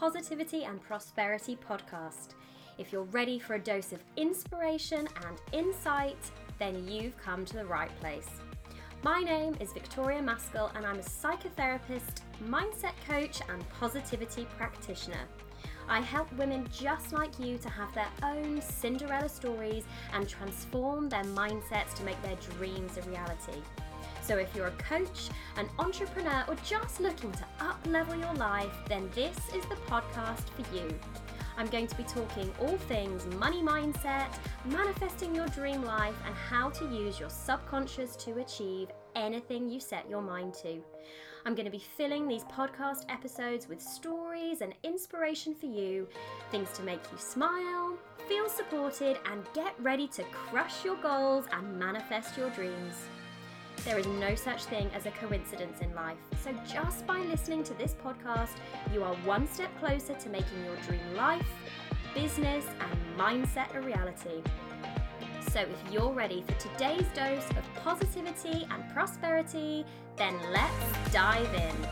Positivity and Prosperity Podcast. If you're ready for a dose of inspiration and insight, then you've come to the right place. My name is Victoria Maskell, and I'm a psychotherapist, mindset coach, and positivity practitioner. I help women just like you to have their own Cinderella stories and transform their mindsets to make their dreams a reality. So if you're a coach, an entrepreneur, or just looking to up level your life, then this is the podcast for you. I'm going to be talking all things money mindset, manifesting your dream life, and how to use your subconscious to achieve anything you set your mind to. I'm going to be filling these podcast episodes with stories and inspiration for you, things to make you smile, feel supported, and get ready to crush your goals and manifest your dreams. There is no such thing as a coincidence in life. So, just by listening to this podcast, you are one step closer to making your dream life, business, and mindset a reality. So, if you're ready for today's dose of positivity and prosperity, then let's dive in.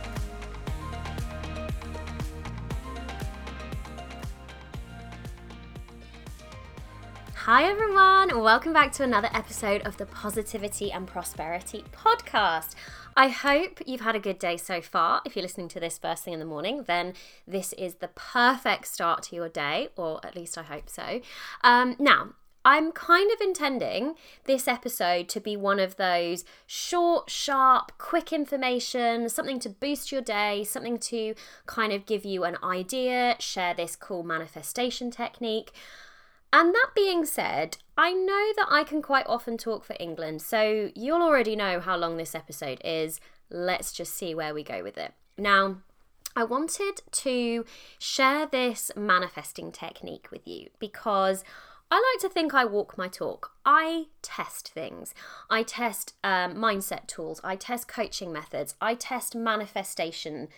Hi, everyone. Welcome back to another episode of the Positivity and Prosperity podcast. I hope you've had a good day so far. If you're listening to this first thing in the morning, then this is the perfect start to your day, or at least I hope so. Um, now, I'm kind of intending this episode to be one of those short, sharp, quick information, something to boost your day, something to kind of give you an idea, share this cool manifestation technique. And that being said, I know that I can quite often talk for England, so you'll already know how long this episode is. Let's just see where we go with it. Now, I wanted to share this manifesting technique with you because I like to think I walk my talk. I test things. I test um, mindset tools. I test coaching methods. I test manifestation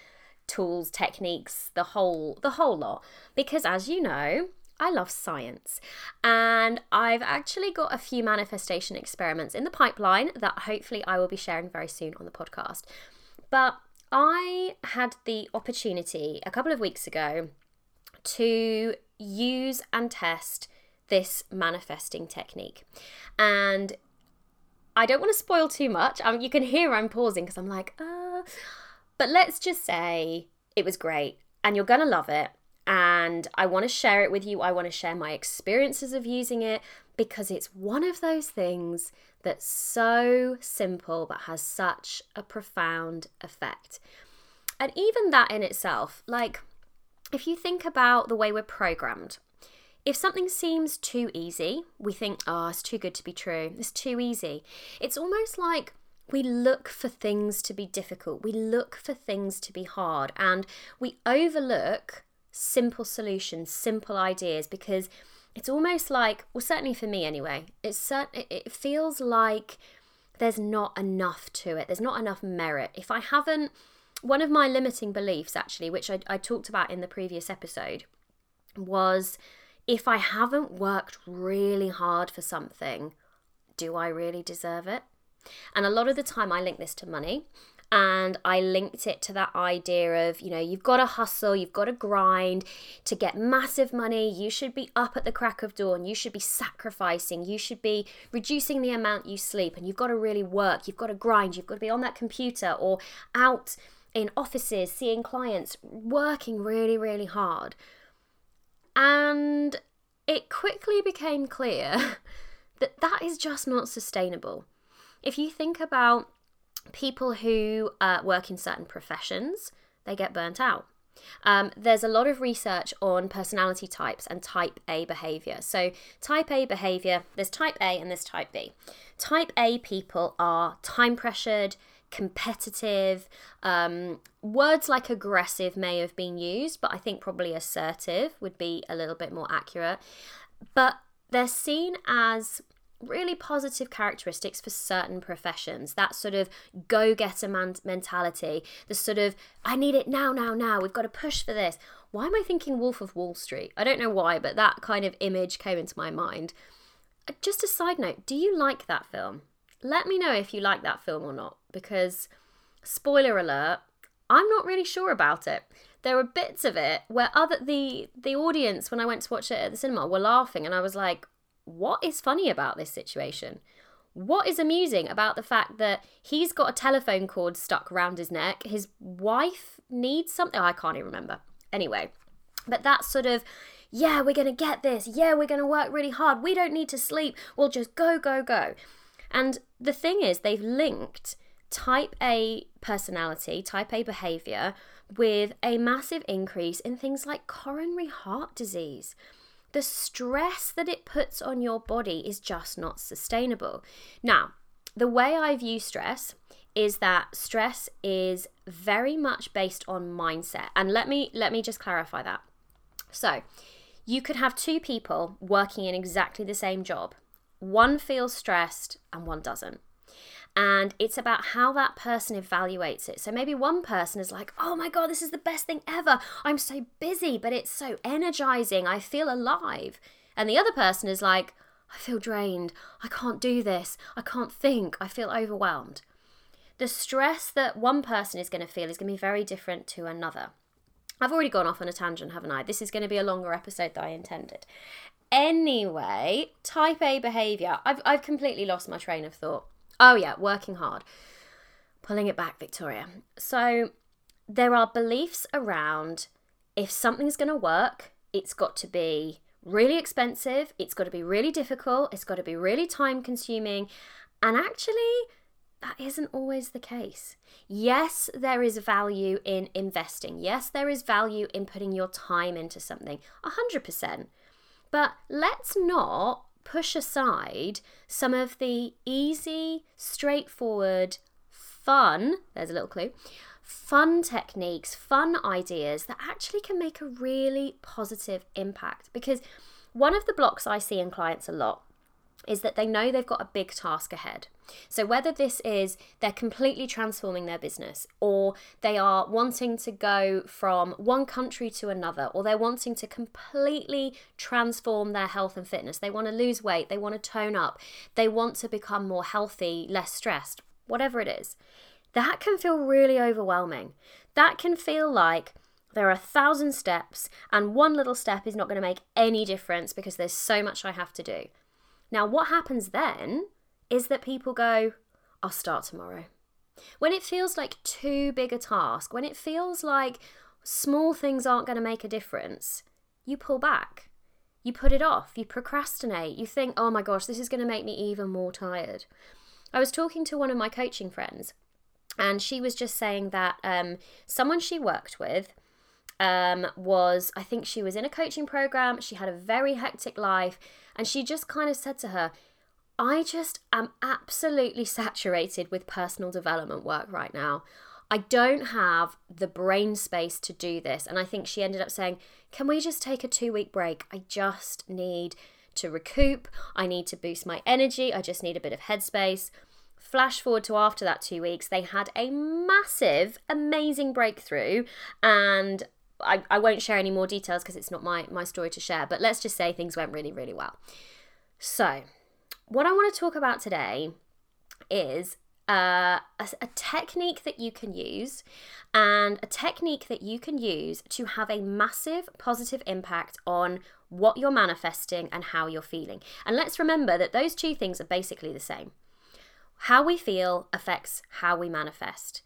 tools, techniques, the whole the whole lot. Because as you know, I love science. And I've actually got a few manifestation experiments in the pipeline that hopefully I will be sharing very soon on the podcast. But I had the opportunity a couple of weeks ago to use and test this manifesting technique. And I don't want to spoil too much. You can hear I'm pausing because I'm like, uh, but let's just say it was great and you're going to love it and I want to share it with you. I want to share my experiences of using it because it's one of those things that's so simple but has such a profound effect. And even that in itself, like if you think about the way we're programmed, if something seems too easy, we think, oh, it's too good to be true. It's too easy. It's almost like we look for things to be difficult. We look for things to be hard. And we overlook simple solutions, simple ideas, because it's almost like, well, certainly for me anyway, it's cert- it feels like there's not enough to it. There's not enough merit. If I haven't, one of my limiting beliefs actually, which I, I talked about in the previous episode, was if I haven't worked really hard for something, do I really deserve it? And a lot of the time I link this to money and I linked it to that idea of, you know, you've got to hustle, you've got to grind to get massive money. You should be up at the crack of dawn, you should be sacrificing, you should be reducing the amount you sleep, and you've got to really work, you've got to grind, you've got to be on that computer or out in offices seeing clients, working really, really hard. And it quickly became clear that that is just not sustainable. If you think about people who uh, work in certain professions, they get burnt out. Um, there's a lot of research on personality types and type A behavior. So, type A behavior, there's type A and there's type B. Type A people are time pressured, competitive. Um, words like aggressive may have been used, but I think probably assertive would be a little bit more accurate. But they're seen as really positive characteristics for certain professions. That sort of go getter man- mentality, the sort of, I need it now, now, now, we've got to push for this. Why am I thinking Wolf of Wall Street? I don't know why, but that kind of image came into my mind. Uh, just a side note do you like that film? Let me know if you like that film or not, because spoiler alert, I'm not really sure about it. there were bits of it where other the the audience when I went to watch it at the cinema were laughing and I was like, what is funny about this situation? What is amusing about the fact that he's got a telephone cord stuck around his neck? His wife needs something. Oh, I can't even remember. Anyway, but that sort of, yeah, we're going to get this. Yeah, we're going to work really hard. We don't need to sleep. We'll just go, go, go. And the thing is, they've linked type A personality, type A behavior, with a massive increase in things like coronary heart disease the stress that it puts on your body is just not sustainable. Now, the way I view stress is that stress is very much based on mindset. And let me let me just clarify that. So, you could have two people working in exactly the same job. One feels stressed and one doesn't and it's about how that person evaluates it. So maybe one person is like, oh my God, this is the best thing ever. I'm so busy, but it's so energizing. I feel alive. And the other person is like, I feel drained. I can't do this. I can't think. I feel overwhelmed. The stress that one person is going to feel is going to be very different to another. I've already gone off on a tangent, haven't I? This is going to be a longer episode than I intended. Anyway, type A behavior. I've, I've completely lost my train of thought. Oh, yeah, working hard. Pulling it back, Victoria. So, there are beliefs around if something's going to work, it's got to be really expensive, it's got to be really difficult, it's got to be really time consuming. And actually, that isn't always the case. Yes, there is value in investing. Yes, there is value in putting your time into something, 100%. But let's not push aside some of the easy, straightforward, fun, there's a little clue, fun techniques, fun ideas that actually can make a really positive impact. Because one of the blocks I see in clients a lot is that they know they've got a big task ahead. So, whether this is they're completely transforming their business, or they are wanting to go from one country to another, or they're wanting to completely transform their health and fitness, they want to lose weight, they want to tone up, they want to become more healthy, less stressed, whatever it is, that can feel really overwhelming. That can feel like there are a thousand steps, and one little step is not going to make any difference because there's so much I have to do. Now, what happens then is that people go, I'll start tomorrow. When it feels like too big a task, when it feels like small things aren't going to make a difference, you pull back. You put it off. You procrastinate. You think, oh my gosh, this is going to make me even more tired. I was talking to one of my coaching friends, and she was just saying that um, someone she worked with um, was, I think she was in a coaching program, she had a very hectic life, and she just kind of said to her, I just am absolutely saturated with personal development work right now. I don't have the brain space to do this. And I think she ended up saying, Can we just take a two week break? I just need to recoup. I need to boost my energy. I just need a bit of headspace. Flash forward to after that two weeks, they had a massive, amazing breakthrough. And I, I won't share any more details because it's not my, my story to share, but let's just say things went really, really well. So, what I want to talk about today is uh, a, a, technique that you can use and a technique that you can use to have a massive positive impact on what you're manifesting and how you're feeling. And let's remember that those two things are basically the same. How we feel affects how we manifest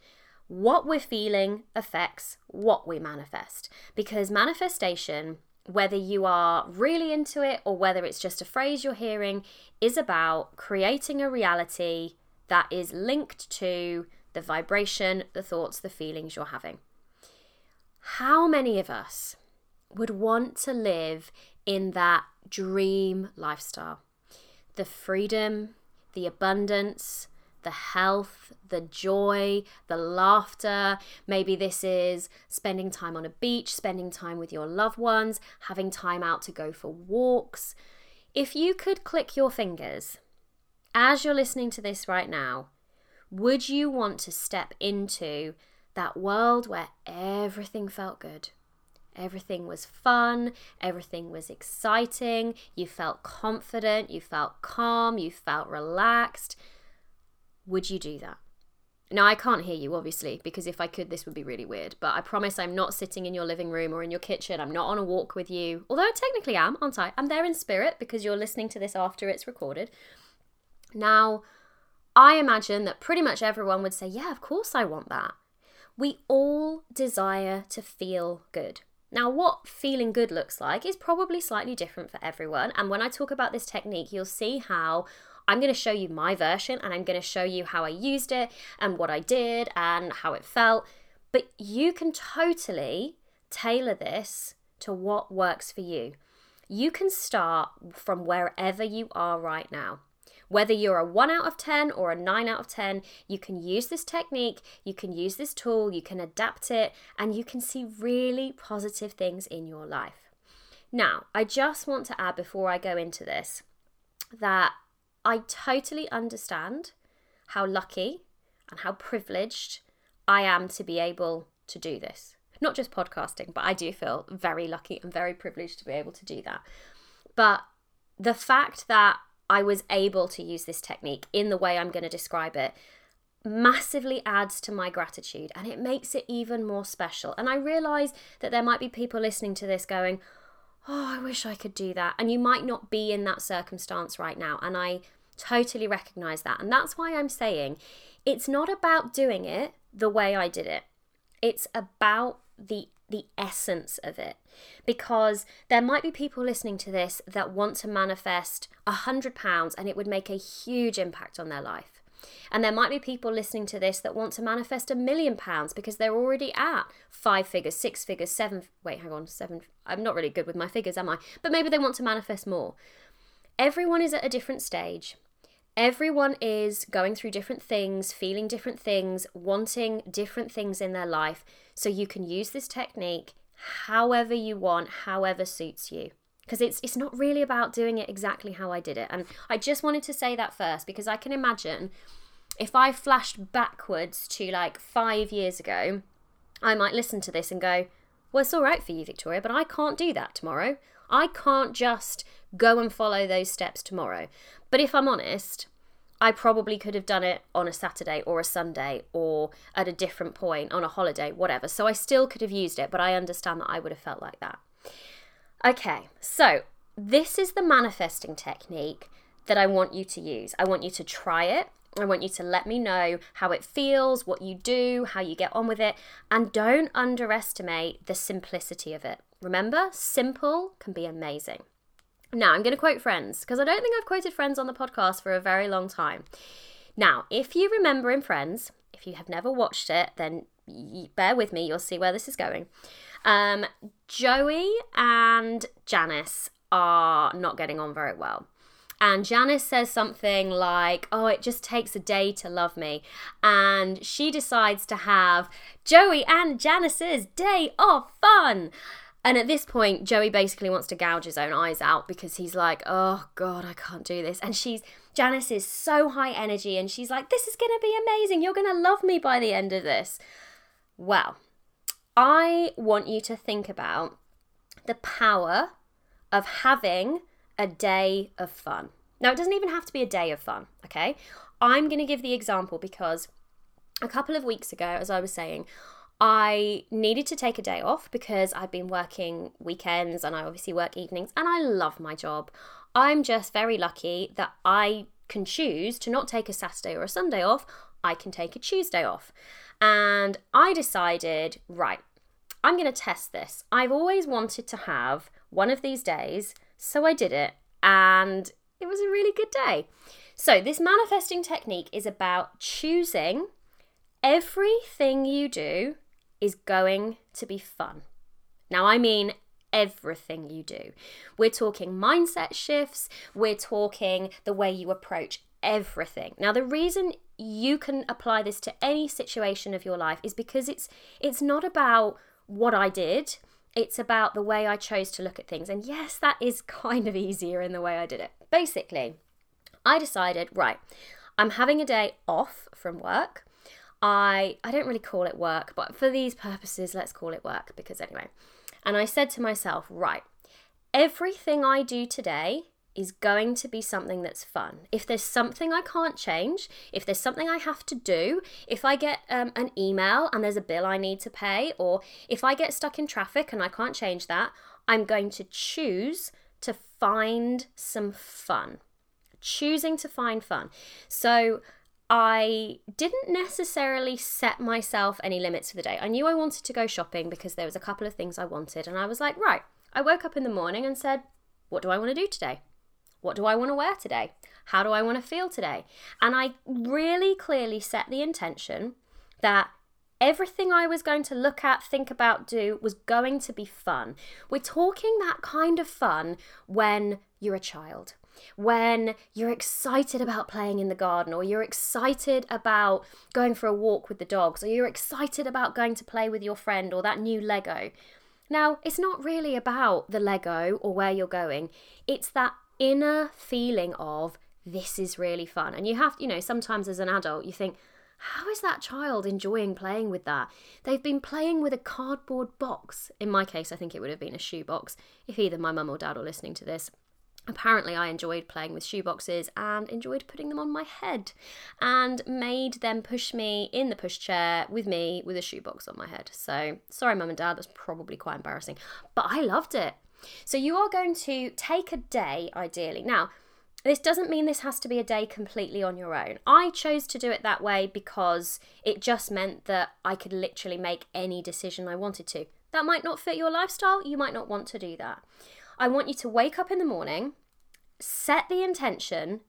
what we're feeling affects what we manifest because manifestation whether you are really into it or whether it's just a phrase you're hearing is about creating a reality that is linked to the vibration, the thoughts, the feelings you're having. How many of us would want to live in that dream lifestyle? The freedom, the abundance, the health, the joy, the laughter. Maybe this is spending time on a beach, spending time with your loved ones, having time out to go for walks. If you could click your fingers as you're listening to this right now, would you want to step into that world where everything felt good? Everything was fun, everything was exciting, you felt confident, you felt calm, you felt relaxed would you do that? Now, I can't hear you, obviously, because if I could, this would be really weird. But I promise I'm not sitting in your living room or in your kitchen. I'm not on a walk with you. Although I technically am, aren't I? I'm there in spirit because you're listening to this after it's recorded. Now, I imagine that pretty much everyone would say, Yeah, of course I want that. We all desire to feel good. Now, what feeling good looks like is probably slightly different for everyone. And when I talk about this technique, you'll see how I'm going to show you my version and I'm going to show you how I used it and what I did and how it felt. But you can totally tailor this to what works for you. You can start from wherever you are right now. Whether you're a 1 out of 10 or a 9 out of 10, you can use this technique, you can use this tool, you can adapt it, and you can see really positive things in your life. Now, I just want to add before I go into this that I totally understand how lucky and how privileged I am to be able to do this. Not just podcasting, but I do feel very lucky and very privileged to be able to do that. But the fact that I was able to use this technique in the way I'm going to describe it massively adds to my gratitude and it makes it even more special. And I realize that there might be people listening to this going, Oh, I wish I could do that. And you might not be in that circumstance right now. And I totally recognize that. And that's why I'm saying it's not about doing it the way I did it, it's about the the essence of it. Because there might be people listening to this that want to manifest a hundred pounds and it would make a huge impact on their life. And there might be people listening to this that want to manifest a million pounds because they're already at five figures six figures seven wait hang on seven i'm not really good with my figures am i? But maybe they want to manifest more. Everyone is at a different stage Everyone is going through different things, feeling different things, wanting different things in their life. So you can use this technique however you want, however suits you. Because it's it's not really about doing it exactly how I did it. And I just wanted to say that first because I can imagine if I flashed backwards to like five years ago, I might listen to this and go, Well, it's all right for you, Victoria, but I can't do that tomorrow. I can't just go and follow those steps tomorrow. But if I'm honest, I probably could have done it on a Saturday or a Sunday or at a different point on a holiday, whatever. So I still could have used it, but I understand that I would have felt like that. Okay, so this is the manifesting technique that I want you to use. I want you to try it. I want you to let me know how it feels, what you do, how you get on with it, and don't underestimate the simplicity of it. Remember, simple can be amazing. Now, I'm going to quote Friends because I don't think I've quoted Friends on the podcast for a very long time. Now, if you remember in Friends, if you have never watched it, then bear with me, you'll see where this is going. Um, Joey and Janice are not getting on very well. And Janice says something like, Oh, it just takes a day to love me. And she decides to have Joey and Janice's day of fun. And at this point, Joey basically wants to gouge his own eyes out because he's like, oh God, I can't do this. And she's, Janice is so high energy and she's like, this is going to be amazing. You're going to love me by the end of this. Well, I want you to think about the power of having a day of fun. Now, it doesn't even have to be a day of fun, okay? I'm going to give the example because a couple of weeks ago, as I was saying, I needed to take a day off because I've been working weekends and I obviously work evenings and I love my job. I'm just very lucky that I can choose to not take a Saturday or a Sunday off, I can take a Tuesday off. And I decided, right, I'm going to test this. I've always wanted to have one of these days, so I did it and it was a really good day. So, this manifesting technique is about choosing everything you do is going to be fun. Now, I mean everything you do. We're talking mindset shifts, we're talking the way you approach everything. Now, the reason you can apply this to any situation of your life is because it's it's not about what I did, it's about the way I chose to look at things. And yes, that is kind of easier in the way I did it. Basically, I decided, right, I'm having a day off from work. I I don't really call it work, but for these purposes, let's call it work because anyway. And I said to myself, right, everything I do today is going to be something that's fun. If there's something I can't change, if there's something I have to do, if I get um, an email and there's a bill I need to pay, or if I get stuck in traffic and I can't change that, I'm going to choose to find some fun. Choosing to find fun. So, I didn't necessarily set myself any limits for the day. I knew I wanted to go shopping because there was a couple of things I wanted and I was like, right, I woke up in the morning and said, what do I want to do today? What do I want to wear today? How do I want to feel today? And I really clearly set the intention that everything I was going to look at, think about, do was going to be fun. We're talking that kind of fun when you're a child, when you're excited about playing in the garden, or you're excited about going for a walk with the dogs, or you're excited about going to play with your friend or that new Lego. Now, it's not really about the Lego or where you're going, it's that inner feeling of this is really fun. And you have, you know, sometimes as an adult, you think, how is that child enjoying playing with that? They've been playing with a cardboard box. In my case, I think it would have been a shoebox. If either my mum or dad are listening to this, apparently I enjoyed playing with shoeboxes and enjoyed putting them on my head and made them push me in the pushchair with me with a shoebox on my head. So, sorry, mum and dad, that's probably quite embarrassing, but I loved it. So, you are going to take a day ideally. Now, this doesn't mean this has to be a day completely on your own. I chose to do it that way because it just meant that I could literally make any decision I wanted to. That might not fit your lifestyle, you might not want to do that. I want you to wake up in the morning, set the intention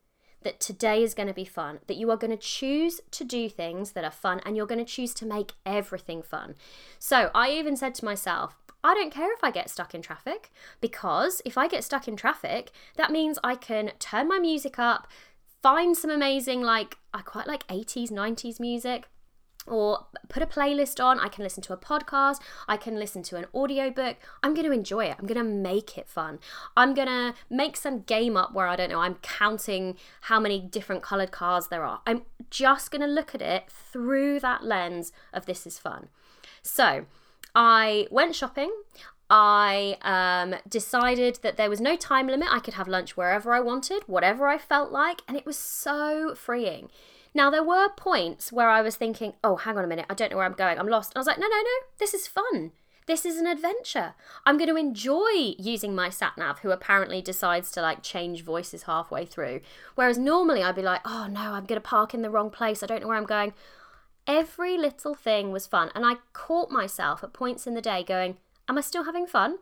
that today is going to be fun, that you are going to choose to do things that are fun and you're going to choose to make everything fun. So I even said to myself, I don't care if I get stuck in traffic because if I get stuck in traffic, that means I can turn my music up, find some amazing, like, I quite like 80s, 90s music or put a playlist on. I can listen to a podcast. I can listen to an audiobook. I'm going to enjoy it. I'm going to make it fun. I'm going to make some game up where I don't know, I'm counting how many different colored cars there are. I'm just going to look at it through that lens of this is fun. So, I went shopping. I um, decided that there was no time limit. I could have lunch wherever I wanted, whatever I felt like, and it was so freeing. Now, there were points where I was thinking, oh, hang on a minute, I don't know where I'm going, I'm lost. And I was like, no, no, no, this is fun. This is an adventure. I'm going to enjoy using my sat nav, who apparently decides to like change voices halfway through. Whereas normally I'd be like, oh no, I'm going to park in the wrong place. I don't know where I'm going. Every little thing was fun. And I caught myself at points in the day going, Am I still having fun?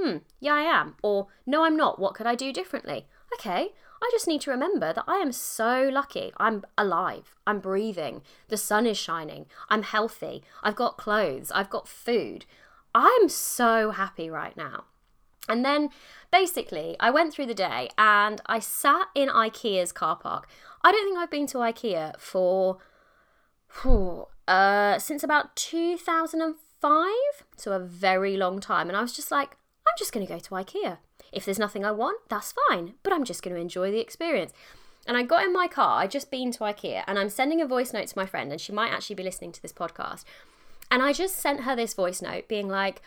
Hmm, yeah, I am. Or, No, I'm not. What could I do differently? Okay, I just need to remember that I am so lucky. I'm alive. I'm breathing. The sun is shining. I'm healthy. I've got clothes. I've got food. I'm so happy right now. And then basically, I went through the day and I sat in IKEA's car park. I don't think I've been to IKEA for whew, uh, since about 2005, so a very long time. And I was just like, I'm just going to go to IKEA. If there's nothing I want, that's fine, but I'm just going to enjoy the experience. And I got in my car, I'd just been to IKEA, and I'm sending a voice note to my friend, and she might actually be listening to this podcast. And I just sent her this voice note being like,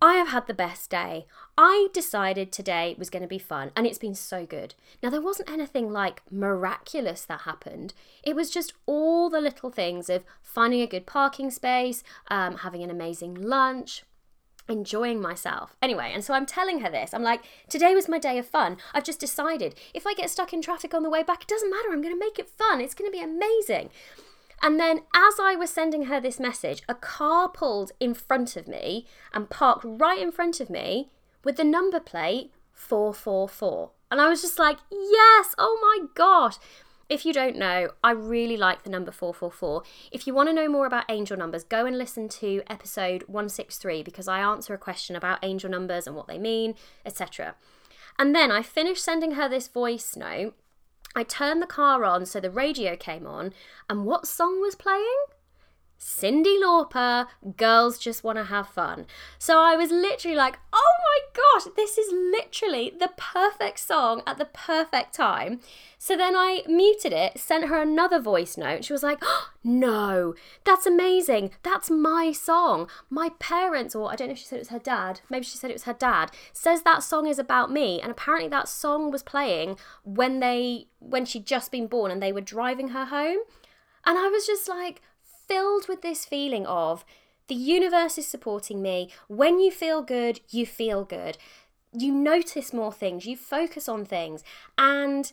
I have had the best day. I decided today was going to be fun and it's been so good. Now, there wasn't anything like miraculous that happened. It was just all the little things of finding a good parking space, um, having an amazing lunch, enjoying myself. Anyway, and so I'm telling her this. I'm like, today was my day of fun. I've just decided if I get stuck in traffic on the way back, it doesn't matter. I'm going to make it fun. It's going to be amazing. And then, as I was sending her this message, a car pulled in front of me and parked right in front of me with the number plate 444. And I was just like, yes, oh my gosh. If you don't know, I really like the number 444. If you want to know more about angel numbers, go and listen to episode 163 because I answer a question about angel numbers and what they mean, etc. And then I finished sending her this voice note I turned the car on so the radio came on, and what song was playing? Cyndi Lauper, Girls Just Wanna Have Fun. So I was literally like, oh my gosh, this is literally the perfect song at the perfect time. So then I muted it, sent her another voice note. She was like, oh, no, that's amazing. That's my song. My parents, or I don't know if she said it was her dad, maybe she said it was her dad, says that song is about me. And apparently that song was playing when they when she'd just been born and they were driving her home. And I was just like, filled with this feeling of the universe is supporting me. When you feel good, you feel good. You notice more things, you focus on things. And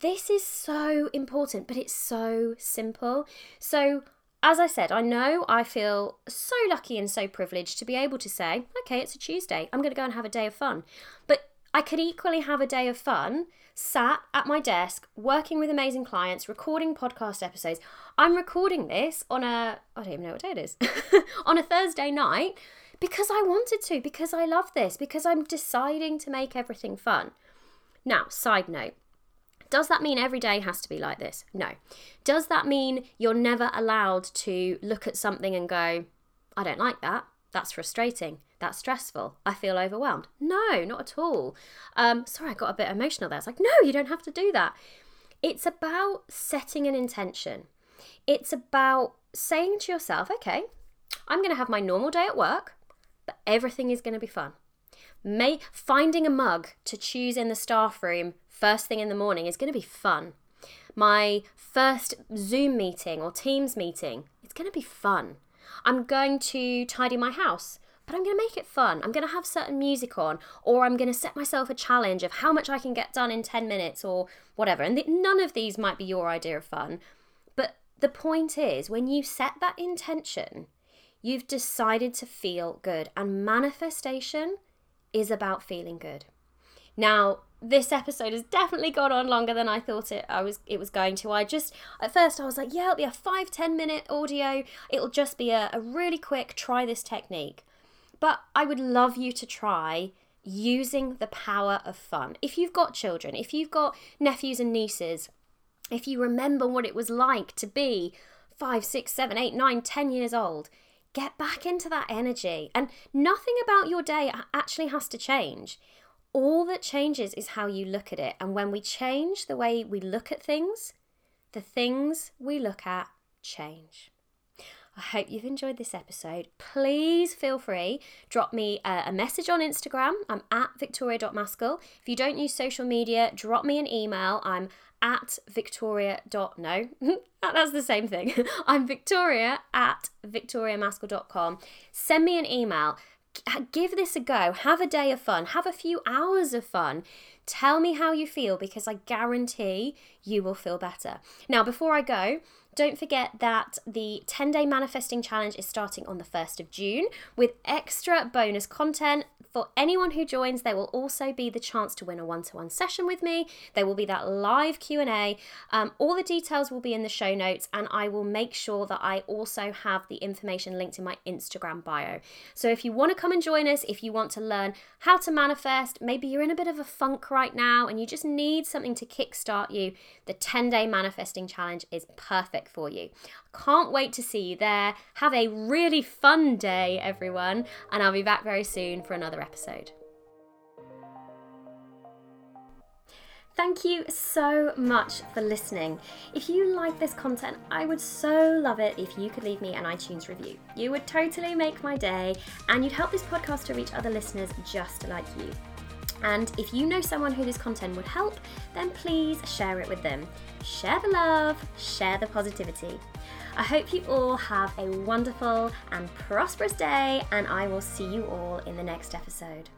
this is so important, but it's so simple. So, as I said, I know I feel so lucky and so privileged to be able to say, okay, it's a Tuesday. I'm going to go and have a day of fun. But I could equally have a day of fun sat at my desk working with amazing clients, recording podcast episodes. I'm recording this on a, I don't even know what day it is, on a Thursday night because I wanted to, because I love this, because I'm deciding to make everything fun. Now, side note. Does that mean every day has to be like this? No. Does that mean you're never allowed to look at something and go, I don't like that? That's frustrating. That's stressful. I feel overwhelmed. No, not at all. Um, sorry, I got a bit emotional there. It's like, no, you don't have to do that. It's about setting an intention. It's about saying to yourself, okay, I'm going to have my normal day at work, but everything is going to be fun. May finding a mug to choose in the staff room first thing in the morning is going to be fun. My first Zoom meeting or Teams meeting, it's going to be fun. I'm going to tidy my house, but I'm going to make it fun. I'm going to have certain music on, or I'm going to set myself a challenge of how much I can get done in 10 minutes or whatever. And th- none of these might be your idea of fun. But the point is, when you set that intention, you've decided to feel good, and manifestation is about feeling good. Now, this episode has definitely gone on longer than I thought it I was it was going to. I just at first I was like, yeah, it'll be a five, ten minute audio. It'll just be a, a really quick try this technique. But I would love you to try using the power of fun. If you've got children, if you've got nephews and nieces, if you remember what it was like to be five, six, seven, eight, nine, ten years old, get back into that energy. And nothing about your day actually has to change all that changes is how you look at it. And when we change the way we look at things, the things we look at change. I hope you've enjoyed this episode. Please feel free, drop me a, a message on Instagram. I'm at victoria.maskell. If you don't use social media, drop me an email. I'm at victoria. No, that's the same thing. I'm victoria at victoriamaskell.com. Send me an email give this a go. Have a day of fun. Have a few hours of fun. Tell me how you feel because I guarantee you will feel better. Now, before I go, don't forget that the 10 day manifesting challenge is starting on the 1st of June with extra bonus content for anyone who joins, there will also be the chance to win a one-to-one session with me. There will be that live Q&A. Um, all the details will be in the show notes and I will make sure that I also have the information linked in my Instagram bio. So if you want to come and join us, if you want to learn how to manifest, maybe you're in a bit of a funk right now and you just need something to kickstart you, the 10-day manifesting challenge is perfect for you. Can't wait to see you there. Have a really fun day, everyone, and I'll be back very soon for another episode. Thank you so much for listening. If you like this content, I would so love it if you could leave me an iTunes review. You would totally make my day and you'd help this podcast to reach other listeners just like you. And if you know someone who this content would help, then please share it with them. Share the love, share the positivity. I hope you all have a wonderful and prosperous day, and I will see you all in the next episode.